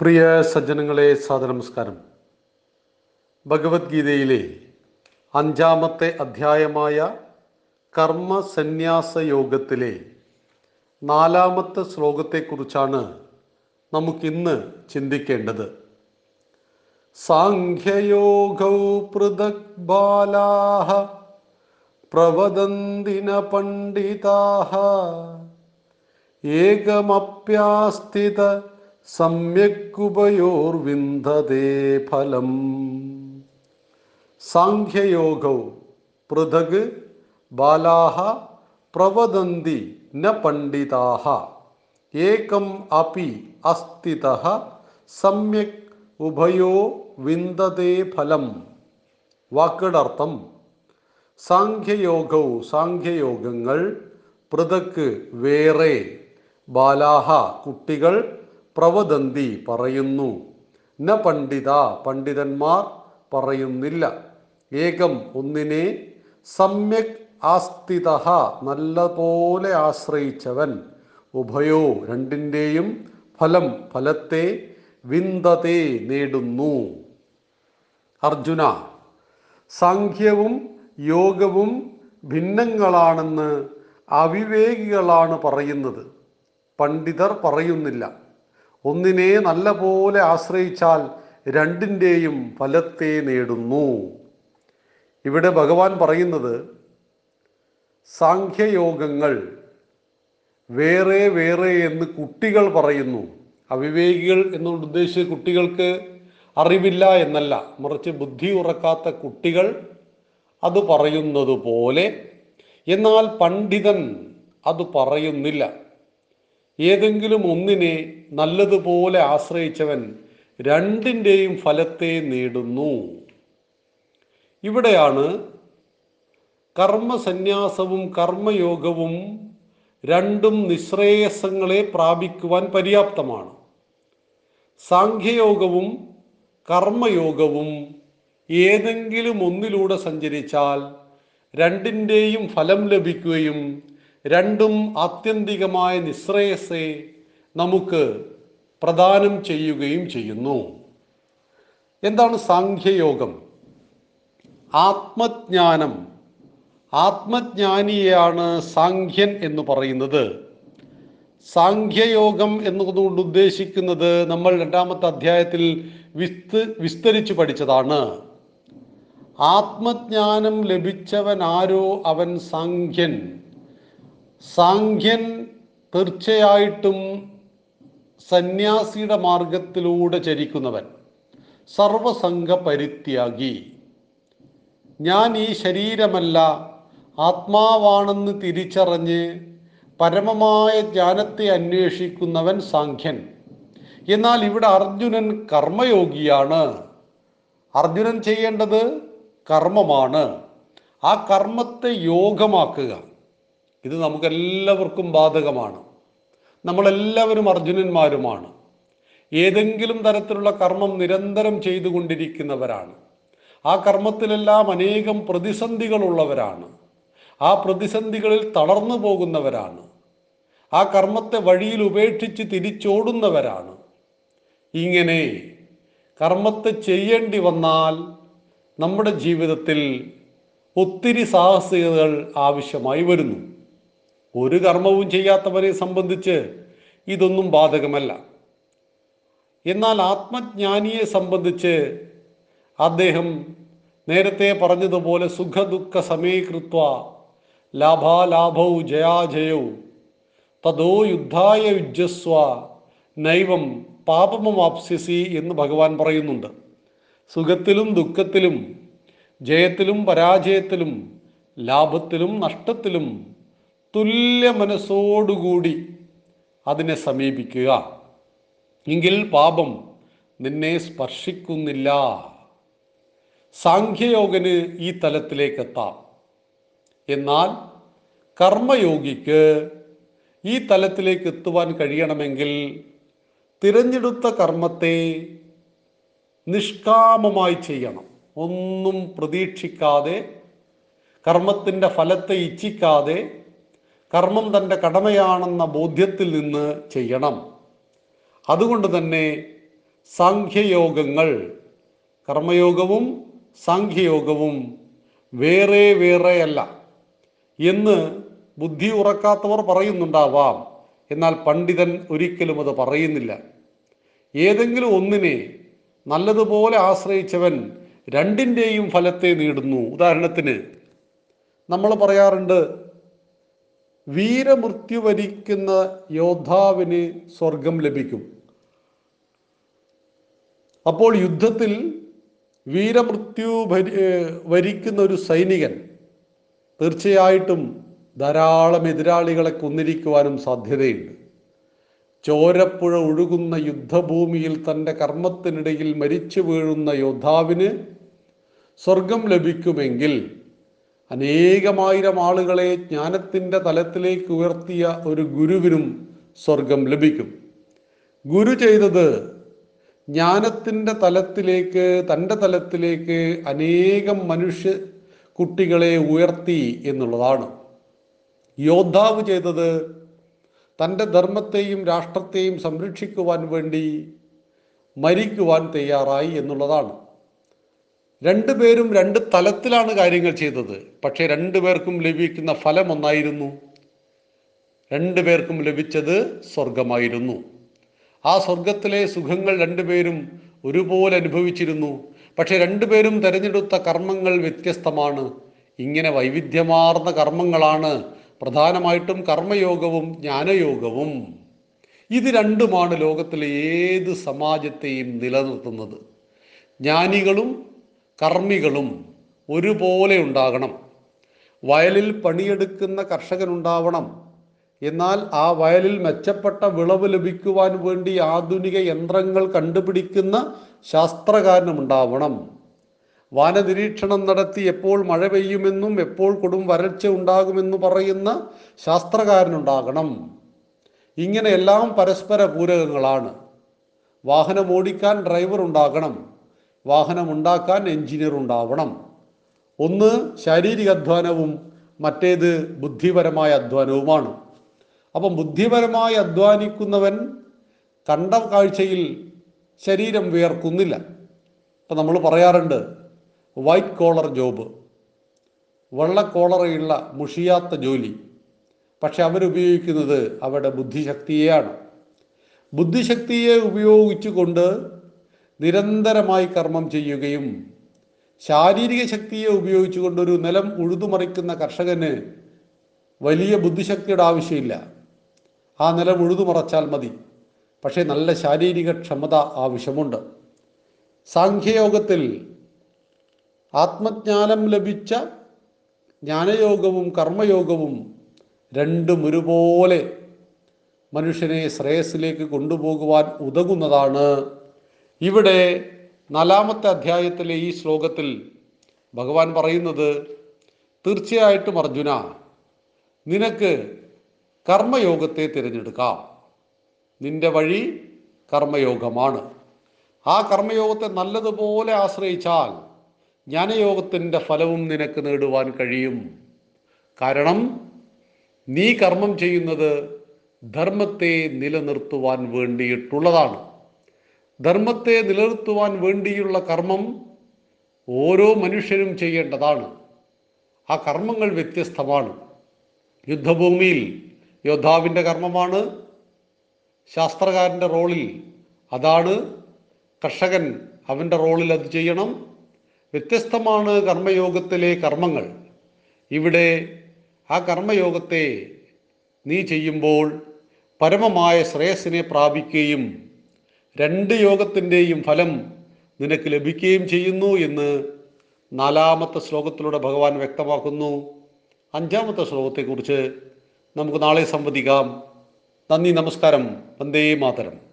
പ്രിയ സജ്ജനങ്ങളെ സാദനമസ്കാരം ഭഗവത്ഗീതയിലെ അഞ്ചാമത്തെ അധ്യായമായ കർമ്മ സന്യാസ യോഗത്തിലെ നാലാമത്തെ ശ്ലോകത്തെക്കുറിച്ചാണ് നമുക്കിന്ന് ചിന്തിക്കേണ്ടത്. സാഖ്യയോഗൗ പൃഥക് ബാലാഹ പ്രവദന്തിന പണ്ഡിതാഹ ഏകമപ്യാസ്ഥിത സമ്യക്കുപയോർവിന്ദതേ ഫലം. സാഖ്യയോഗൗ പൃഥക് ബാലാഹ പ്രവദന്തി ന പണ്ഡിതാഹ. ഏകം അപി അസ്ഥിത സമ്യക് ഉഭയോ വിന്ദതേ ഫലം. വാക്കുകളുടെ അർത്ഥം സാഖ്യയോഗവും സാഖ്യയോഗങ്ങൾ പൃഥക് വേറെ ബാലാഹ കുട്ടികൾ പ്രവദന്തി പറയുന്നു. ന പണ്ഡിത പണ്ഡിതന്മാർ പറയുന്നില്ല. ഏകം ഒന്നിനെ സമ്യക് ആസ്ഥിത നല്ലപോലെ ആശ്രയിച്ചവൻ. ഉഭയോ രണ്ടിന്റെയും ഫലം ഫലത്തെ വിന്ദതെ നേടുന്നു. അർജുന സാഖ്യവും യോഗവും ഭിന്നങ്ങളാണെന്ന് അവിവേകികളാണ് പറയുന്നത്. പണ്ഡിതർ പറയുന്നില്ല. ഒന്നിനെ നല്ല പോലെ ആശ്രയിച്ചാൽ രണ്ടിന്റെയും ഫലത്തെ നേടുന്നു. ഇവിടെ ഭഗവാൻ പറയുന്നത് സാഖ്യയോഗങ്ങൾ വേറെ വേറെ എന്ന് കുട്ടികൾ പറയുന്നു. അവിവേകികൾ എന്നുകൊണ്ട് ഉദ്ദേശിച്ച് കുട്ടികൾക്ക് അറിവില്ല എന്നല്ല. മറിച്ച് ബുദ്ധി ഉറക്കാത്ത കുട്ടികൾ അത് പറയുന്നത് പോലെ. എന്നാൽ പണ്ഡിതൻ അത് പറയുന്നില്ല. ഏതെങ്കിലും ഒന്നിനെ നല്ലതുപോലെ ആശ്രയിച്ചവൻ രണ്ടിന്റെയും ഫലത്തെ നേടുന്നു. ഇവിടെയാണ് കർമ്മസന്യാസവും കർമ്മയോഗവും രണ്ടും നിശ്രേയസങ്ങളെ പ്രാപിക്കുവാൻ പര്യാപ്തമാണ്. സാഖ്യയോഗവും കർമ്മയോഗവും ഏതെങ്കിലും ഒന്നിലൂടെ സഞ്ചരിച്ചാൽ രണ്ടിന്റെയും ഫലം ലഭിക്കുകയും രണ്ടും ആത്യന്തികമായ നിശ്രേയസെ നമുക്ക് പ്രദാനം ചെയ്യുകയും ചെയ്യുന്നു. എന്താണ് സാഖ്യയോഗം? ആത്മജ്ഞാനം. ആത്മജ്ഞാനിയാണ് സാഖ്യൻ എന്ന് പറയുന്നത്. സാഖ്യയോഗം എന്നതുകൊണ്ട് ഉദ്ദേശിക്കുന്നത് നമ്മൾ രണ്ടാമത്തെ അധ്യായത്തിൽ വിസ്ത വിസ്തരിച്ചു പഠിച്ചതാണ്. ആത്മജ്ഞാനം ലഭിച്ചവൻ ആരോ അവൻ സാഖ്യൻ. സാഖ്യൻ തീർച്ചയായിട്ടും സന്യാസിയുടെ മാർഗത്തിലൂടെ ചരിക്കുന്നവൻ. സർവസംഘ പരിത്യാഗി ഞാൻ ഈ ശരീരമല്ല ആത്മാവാണെന്ന് തിരിച്ചറിഞ്ഞ് പരമമായ ജ്ഞാനത്തെ അന്വേഷിക്കുന്നവൻ സാഖ്യൻ. എന്നാൽ ഇവിടെ അർജുനൻ കർമ്മയോഗിയാണ്. അർജുനൻ ചെയ്യേണ്ടത് കർമ്മമാണ്. ആ കർമ്മത്തെ യോഗമാക്കുക. ഇത് നമുക്കെല്ലാവർക്കും ബാധകമാണ്. നമ്മളെല്ലാവരും അർജുനന്മാരുമാണ്. ഏതെങ്കിലും തരത്തിലുള്ള കർമ്മം നിരന്തരം ചെയ്തുകൊണ്ടിരിക്കുന്നവരാണ്. ആ കർമ്മത്തിലെല്ലാം അനേകം പ്രതിസന്ധികളുള്ളവരാണ്. ആ പ്രതിസന്ധികളിൽ തളർന്നു പോകുന്നവരാണ്. ആ കർമ്മത്തെ വഴിയിൽ ഉപേക്ഷിച്ച് തിരിച്ചോടുന്നവരാണ്. ഇങ്ങനെ കർമ്മത്തെ ചെയ്യേണ്ടി വന്നാൽ നമ്മുടെ ജീവിതത്തിൽ ഒത്തിരി സാഹസികതകൾ ആവശ്യമായി വരുന്നു. ഒരു കർമ്മവും ചെയ്യാത്തവരെ സംബന്ധിച്ച് ഇതൊന്നും ബാധകമല്ല. എന്നാൽ ആത്മജ്ഞാനിയെ സംബന്ധിച്ച് അദ്ദേഹം നേരത്തെ പറഞ്ഞതുപോലെ സുഖദുഃഖ സമീകൃത്വ ലാഭാലാഭൗ ജയാജയൗ തതോ യുദ്ധായ യുജസ്വ നൈവം പാപമമാപ്സ്യസി എന്ന് ഭഗവാൻ പറയുന്നുണ്ട്. സുഖത്തിലും ദുഃഖത്തിലും ജയത്തിലും പരാജയത്തിലും ലാഭത്തിലും നഷ്ടത്തിലും തുല്യ മനസ്സോടുകൂടി അതിനെ സമീപിക്കുക. എങ്കിൽ പാപം നിന്നെ സ്പർശിക്കുന്നില്ല. സാഖ്യയോഗന് ഈ തലത്തിലേക്ക് എത്താം എന്നാൽ കർമ്മയോഗിക്ക് ഈ തലത്തിലേക്ക് എത്തുവാൻ കഴിയണമെങ്കിൽ തിരഞ്ഞെടുത്ത കർമ്മത്തെ നിഷ്കാമമായി ചെയ്യണം. ഒന്നും പ്രതീക്ഷിക്കാതെ കർമ്മത്തിന്റെ ഫലത്തെ ഇച്ഛിക്കാതെ കർമ്മം തന്റെ കടമയാണെന്ന ബോധ്യത്തിൽ നിന്ന് ചെയ്യണം. അതുകൊണ്ട് തന്നെ സാഖ്യയോഗങ്ങൾ കർമ്മയോഗവും സാഖ്യയോഗവും വേറെ വേറെയല്ല എന്ന് ബുദ്ധി ഉറക്കാത്തവർ പറയുന്നുണ്ടാവാം. എന്നാൽ പണ്ഡിതൻ ഒരിക്കലും അത് പറയുന്നില്ല. ഏതെങ്കിലും ഒന്നിനെ നല്ലതുപോലെ ആശ്രയിച്ചവൻ രണ്ടിന്റെയും ഫലത്തെ നേടുന്നു. ഉദാഹരണത്തിന് നമ്മൾ പറയാറുണ്ട് വീരമൃത്യു വരിക്കുന്ന യോദ്ധാവിന് സ്വർഗം ലഭിക്കും. അപ്പോൾ യുദ്ധത്തിൽ വീരമൃത്യു വരിക്കുന്ന ഒരു സൈനികൻ തീർച്ചയായിട്ടും ധാരാളം എതിരാളികളെ കൊന്നിരിക്കുവാനും സാധ്യതയുണ്ട്. ചോരപ്പുഴ ഒഴുകുന്ന യുദ്ധഭൂമിയിൽ തന്റെ കർമ്മത്തിനിടയിൽ മരിച്ചു വീഴുന്ന യോദ്ധാവിന് സ്വർഗം ലഭിക്കുമെങ്കിൽ അനേകമായിരം ആളുകളെ ജ്ഞാനത്തിന്റെ തലത്തിലേക്ക് ഉയർത്തിയ ഒരു ഗുരുവിനും സ്വർഗം ലഭിക്കും. ഗുരു ചെയ്തത് ജ്ഞാനത്തിന്റെ തലത്തിലേക്ക് തന്റെ തലത്തിലേക്ക് അനേകം മനുഷ്യ കുട്ടികളെ ഉയർത്തി എന്നുള്ളതാണ്. യോദ്ധാവ് ചെയ്തത് തന്റെ ധർമ്മത്തെയും രാഷ്ട്രത്തെയും സംരക്ഷിക്കുവാൻ വേണ്ടി മരിക്കുവാൻ തയ്യാറായി എന്നുള്ളതാണ്. രണ്ടുപേരും രണ്ട് തലത്തിലാണ് കാര്യങ്ങൾ ചെയ്തത്. പക്ഷേ രണ്ടുപേർക്കും ലഭിക്കുന്ന ഫലം ഒന്നായിരുന്നു. രണ്ടുപേർക്കും ലഭിച്ചത് സ്വർഗമായിരുന്നു ആ സ്വർഗത്തിലെ സുഖങ്ങൾ രണ്ടുപേരും ഒരുപോലെ അനുഭവിച്ചിരുന്നു. പക്ഷെ രണ്ടുപേരും തിരഞ്ഞെടുത്ത കർമ്മങ്ങൾ വ്യത്യസ്തമാണ്. ഇങ്ങനെ വൈവിധ്യമാർന്ന കർമ്മങ്ങളാണ് പ്രധാനമായിട്ടും കർമ്മയോഗവും ജ്ഞാനയോഗവും. ഇത് രണ്ടുമാണ് ലോകത്തിലെ ഏത് സമാജത്തെയും നിലനിർത്തുന്നത്. ജ്ഞാനികളും കർമ്മികളും ഒരുപോലെ ഉണ്ടാകണം. വയലിൽ പണിയെടുക്കുന്ന കർഷകനുണ്ടാവണം. എന്നാൽ ആ വയലിൽ മെച്ചപ്പെട്ട വിളവ് ലഭിക്കുവാൻ വേണ്ടി ആധുനിക യന്ത്രങ്ങൾ കണ്ടുപിടിക്കുന്ന ശാസ്ത്രകാരനുണ്ടാവണം വാനനിരീക്ഷണം നടത്തി എപ്പോൾ മഴ പെയ്യുമെന്നും എപ്പോൾ കൊടും വരൾച്ച ഉണ്ടാകുമെന്ന് പറയുന്ന ശാസ്ത്രകാരനുണ്ടാകണം. ഇങ്ങനെ എല്ലാം പരസ്പര പൂരകങ്ങളാണ്. വാഹനം ഓടിക്കാൻ ഡ്രൈവർ ഉണ്ടാകണം. വാഹനം ഉണ്ടാക്കാൻ എഞ്ചിനീയർ ഉണ്ടാവണം. ഒന്ന് ശാരീരിക അധ്വാനവും മറ്റേത് ബുദ്ധിപരമായ അധ്വാനവുമാണ്. അപ്പം ബുദ്ധിപരമായി അധ്വാനിക്കുന്നവൻ കണ്ട കാഴ്ചയിൽ ശരീരം വിയർക്കുന്നില്ല. ഇപ്പം നമ്മൾ പറയാറുണ്ട് വൈറ്റ് കോളർ ജോബ് വെള്ളക്കോളറയുള്ള മുഷിയാത്ത ജോലി. പക്ഷെ അവരുപയോഗിക്കുന്നത് അവരുടെ ബുദ്ധിശക്തിയെയാണ്. ബുദ്ധിശക്തിയെ ഉപയോഗിച്ചുകൊണ്ട് നിരന്തരമായി കർമ്മം ചെയ്യുകയും ശാരീരിക ശക്തിയെ ഉപയോഗിച്ചുകൊണ്ട് ഒരു നിലം ഉഴുതുമറിക്കുന്ന കർഷകന് വലിയ ബുദ്ധിശക്തിയുടെ ആവശ്യമില്ല. ആ നിലം ഉഴുതുമറച്ചാൽ മതി. പക്ഷേ നല്ല ശാരീരിക ക്ഷമത ആവശ്യമുണ്ട്. സാഖ്യയോഗത്തിൽ ആത്മജ്ഞാനം ലഭിച്ച ജ്ഞാനയോഗവും കർമ്മയോഗവും രണ്ടും ഒരുപോലെ മനുഷ്യനെ ശ്രേയസ്സിലേക്ക് കൊണ്ടുപോകുവാൻ ഉതകുന്നതാണ് ഇവിടെ നാലാമത്തെ അധ്യായത്തിലെ ഈ ശ്ലോകത്തിൽ ഭഗവാൻ പറയുന്നത് തീർച്ചയായിട്ടും അർജുന നിനക്ക് കർമ്മയോഗത്തെ തിരഞ്ഞെടുക്കാം. നിന്റെ വഴി കർമ്മയോഗമാണ്. ആ കർമ്മയോഗത്തെ നല്ലതുപോലെ ആശ്രയിച്ചാൽ ജ്ഞാനയോഗത്തിന്റെ ഫലവും നിനക്ക് നേടുവാൻ കഴിയും. കാരണം നീ കർമ്മം ചെയ്യുന്നത് ധർമ്മത്തെ നിലനിർത്തുവാൻ വേണ്ടിയിട്ടുള്ളതാണ്. ധർമ്മത്തെ നിലനിർത്തുവാൻ വേണ്ടിയുള്ള കർമ്മം ഓരോ മനുഷ്യനും ചെയ്യേണ്ടതാണ്. ആ കർമ്മങ്ങൾ വ്യത്യസ്തമാണ്. യുദ്ധഭൂമിയിൽ യോദ്ധാവിന്റെ കർമ്മമാണ് ശാസ്ത്രകാരന്റെ റോളിൽ അതാണ് കർഷകൻ അവന്റെ റോളിൽ അത് ചെയ്യണം. വ്യത്യസ്തമാണ് കർമ്മയോഗത്തിലെ കർമ്മങ്ങൾ. ഇവിടെ ആ കർമ്മയോഗത്തെ നീ ചെയ്യുമ്പോൾ പരമമായ ശ്രേയസ്സിനെ പ്രാപിക്കുകയും രണ്ട് യോഗത്തിന്റെയും ഫലം നിനക്ക് ലഭിക്കുകയും ചെയ്യുന്നു എന്ന് നാലാമത്തെ ശ്ലോകത്തിലൂടെ ഭഗവാൻ വ്യക്തമാക്കുന്നു. അഞ്ചാമത്തെ ശ്ലോകത്തെക്കുറിച്ച് നമുക്ക് നാളെ സംവദിക്കാം. നന്ദി നമസ്കാരം. വന്ദേ മാതരം.